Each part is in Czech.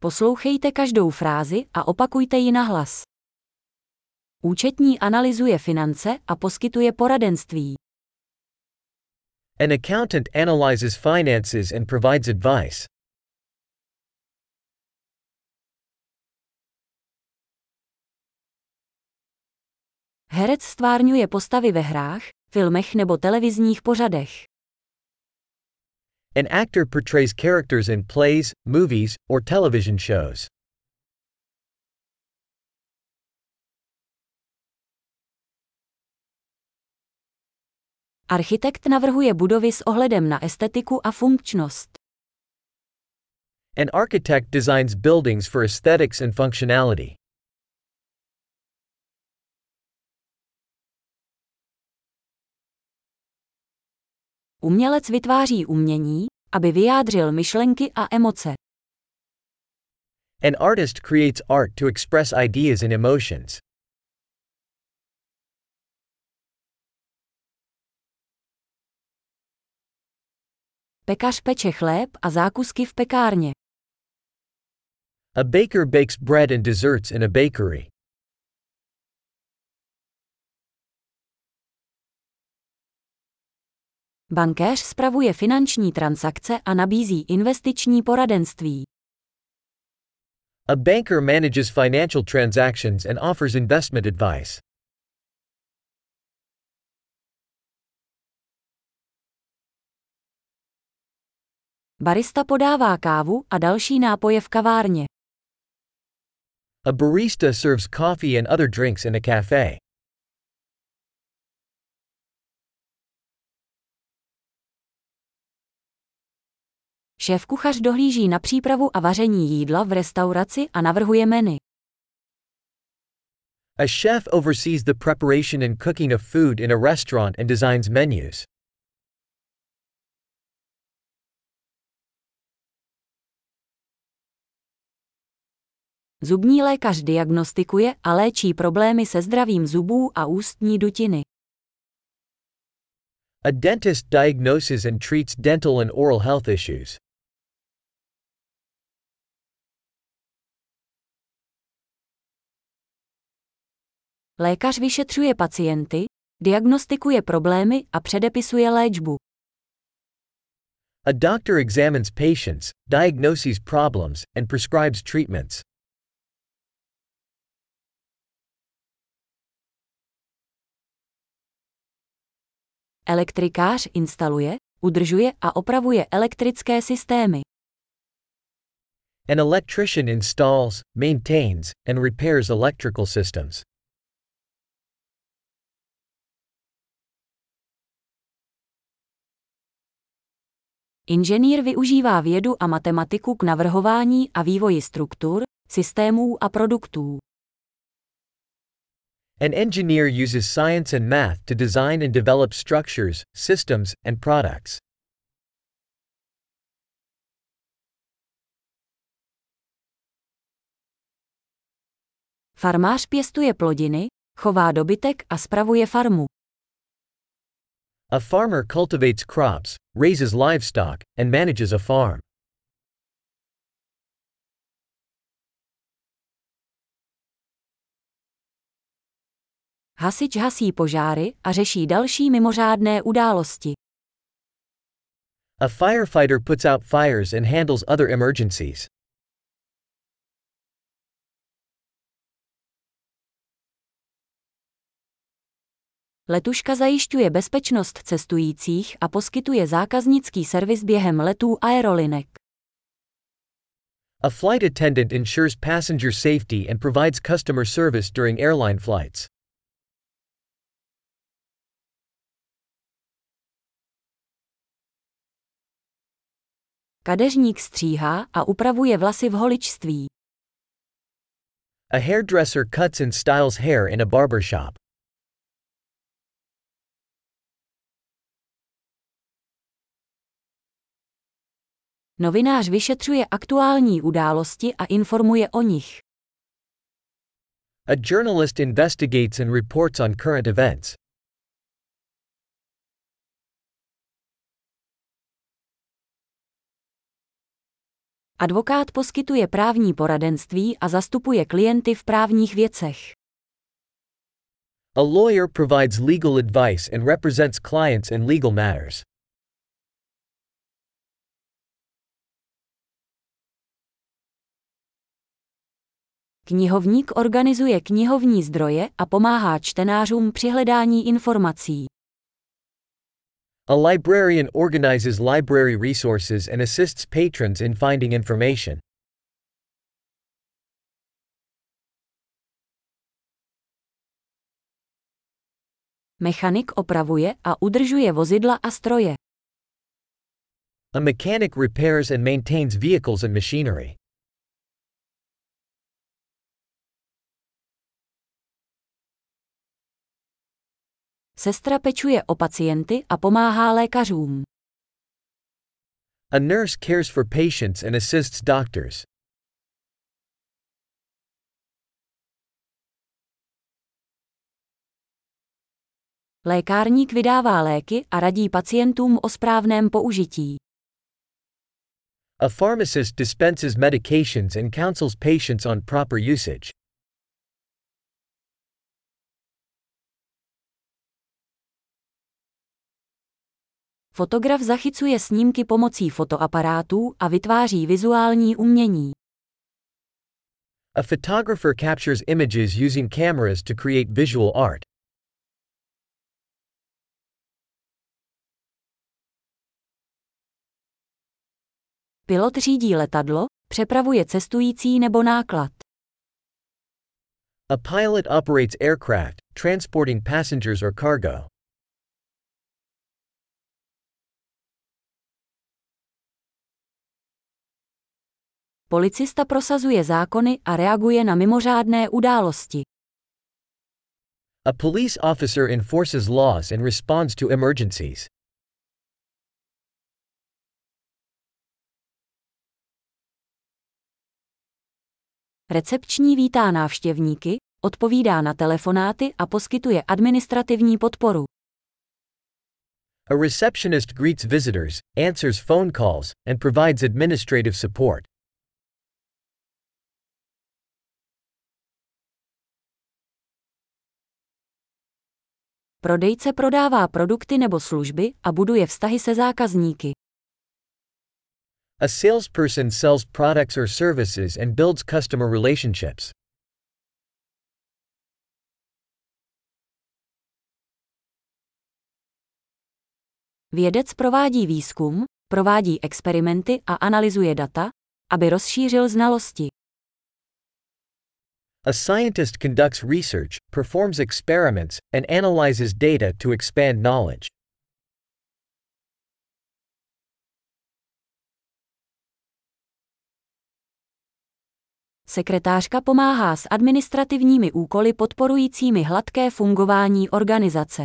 Poslouchejte každou frázi a opakujte ji nahlas. Účetní analyzuje finance a poskytuje poradenství. An accountant analyzes finances and provides advice. Herec stvárňuje postavy ve hrách, filmech nebo televizních pořadech. An actor portrays characters in plays, movies, or television shows. Architekt navrhuje budovy s ohledem na estetiku a funkčnost. An architect designs buildings for aesthetics and functionality. Umělec vytváří umění, aby vyjádřil myšlenky a emoce. An artist creates art to express ideas and emotions. Pekař peče chléb a zákusky v pekárně. A baker bakes bread and desserts in a bakery. Bankéř spravuje finanční transakce a nabízí investiční poradenství. A banker manages financial transactions and offers investment advice. Barista podává kávu a další nápoje v kavárně. A barista serves coffee and other drinks in a cafe. Šéf-kuchař dohlíží na přípravu a vaření jídla v restauraci a navrhuje menu. A chef oversees the preparation and cooking of food in a restaurant and designs menus. Zubní lékař diagnostikuje a léčí problémy se zdravím zubů a ústní dutiny. A dentist diagnoses and treats dental and oral health issues. Lékař vyšetřuje pacienty, diagnostikuje problémy a předepisuje léčbu. A doctor examines patients, diagnoses problems, and prescribes treatments. Elektrikář instaluje, udržuje a opravuje elektrické systémy. An electrician installs, maintains, and repairs electrical systems. Inženýr využívá vědu a matematiku k navrhování a vývoji struktur, systémů a produktů. An engineer uses science and math to design and develop structures, systems, and products. Farmář pěstuje plodiny, chová dobytek a spravuje farmu. A farmer cultivates crops, raises livestock, and manages a farm. Hasič hasí požáry a řeší další mimořádné události. A firefighter puts out fires and handles other emergencies. Letuška zajišťuje bezpečnost cestujících a poskytuje zákaznický servis během letů aerolinek. A flight attendant ensures passenger safety and provides customer service during airline flights. Kadeřník stříhá a upravuje vlasy v holičství. A hairdresser cuts and styles hair in a barber Novinář vyšetřuje aktuální události a informuje o nich. A journalist investigates and reports on current events. Advokát poskytuje právní poradenství a zastupuje klienty v právních věcech. A lawyer provides legal advice and represents clients in legal matters. Knihovník organizuje knihovní zdroje a pomáhá čtenářům při hledání informací. A librarian organizes library resources and assists patrons in finding information. Mechanik opravuje a udržuje vozidla a stroje. A mechanic repairs and maintains vehicles and machinery. Sestra pečuje o pacienty a pomáhá lékařům. A nurse cares for patients and assists doctors. Lékárník vydává léky a radí pacientům o správném použití. A pharmacist dispenses medications and counsels patients on proper usage. Fotograf zachycuje snímky pomocí fotoaparátů a vytváří vizuální umění. A photographer captures images using cameras to create visual art. Pilot řídí letadlo, přepravuje cestující nebo náklad. A pilot operates aircraft, transporting passengers or cargo. Policista prosazuje zákony a reaguje na mimořádné události. A police officer enforces laws and responds to emergencies. Recepční vítá návštěvníky, odpovídá na telefonáty a poskytuje administrativní podporu. A receptionist greets visitors, answers phone calls, and provides administrative support. Prodejce prodává produkty nebo služby a buduje vztahy se zákazníky. A salesperson sells products or services and builds customer relationships. Vědec provádí výzkum, provádí experimenty a analyzuje data, aby rozšířil znalosti. A scientist conducts research, performs experiments, and analyzes data to expand knowledge. Sekretářka pomáhá s administrativními úkoly podporujícími hladké fungování organizace.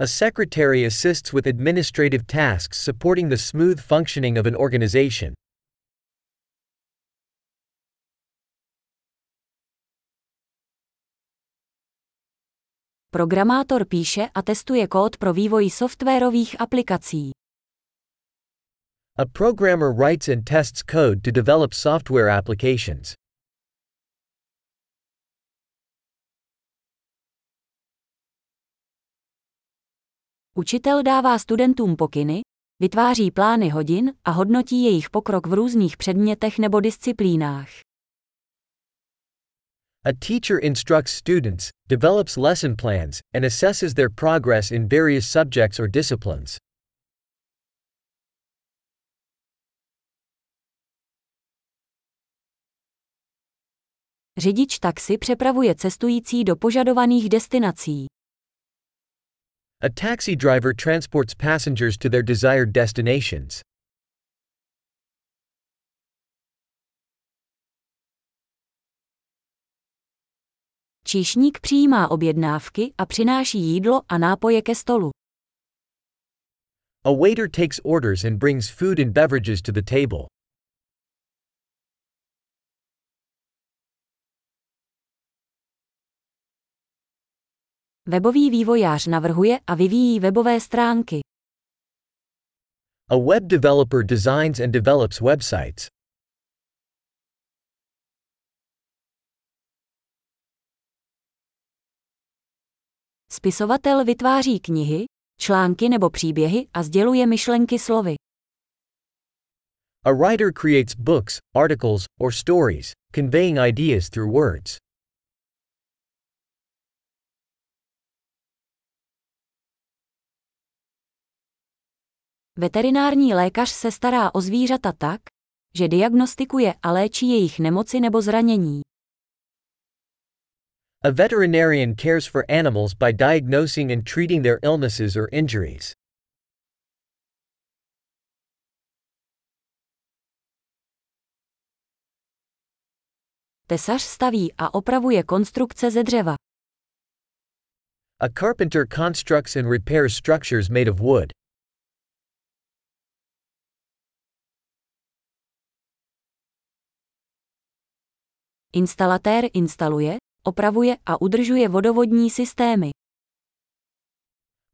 A secretary assists with administrative tasks supporting the smooth functioning of an organization. Programátor píše a testuje kód pro vývoj softwarových aplikací. A programmer writes and tests code to develop software applications. Učitel dává studentům pokyny, vytváří plány hodin a hodnotí jejich pokrok v různých předmětech nebo disciplínách. A teacher instructs students, develops lesson plans, and assesses their progress in various subjects or disciplines. Řidič taxi přepravuje cestující do požadovaných destinací. A taxi driver transports passengers to their desired destinations. Číšník přijímá objednávky a přináší jídlo a nápoje ke stolu. A waiter takes orders and brings food and beverages to the table. Webový vývojář navrhuje a vyvíjí webové stránky. A web developer designs and develops websites. Spisovatel vytváří knihy, články nebo příběhy a sděluje myšlenky slovy. A writer creates books, articles, or stories, conveying ideas through words. Veterinární lékař se stará o zvířata tak, že diagnostikuje a léčí jejich nemoci nebo zranění. A veterinarian cares for animals by diagnosing and treating their illnesses or injuries. Tesař staví a opravuje konstrukce ze dřeva. A carpenter constructs and repairs structures made of wood. Instalatér instaluje, opravuje a udržuje vodovodní systémy.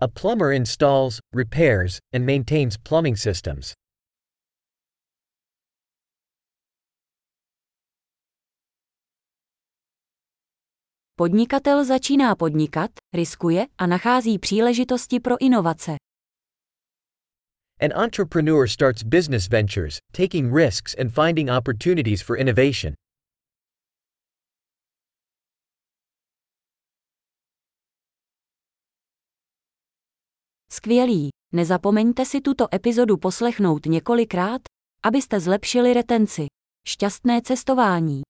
A plumber installs, repairs, and maintains plumbing systems. Podnikatel začíná podnikat, riskuje a nachází příležitosti pro inovace. An entrepreneur starts business ventures, taking risks and finding opportunities for innovation. Skvělý! Nezapomeňte si tuto epizodu poslechnout několikrát, abyste zlepšili retenci. Šťastné cestování!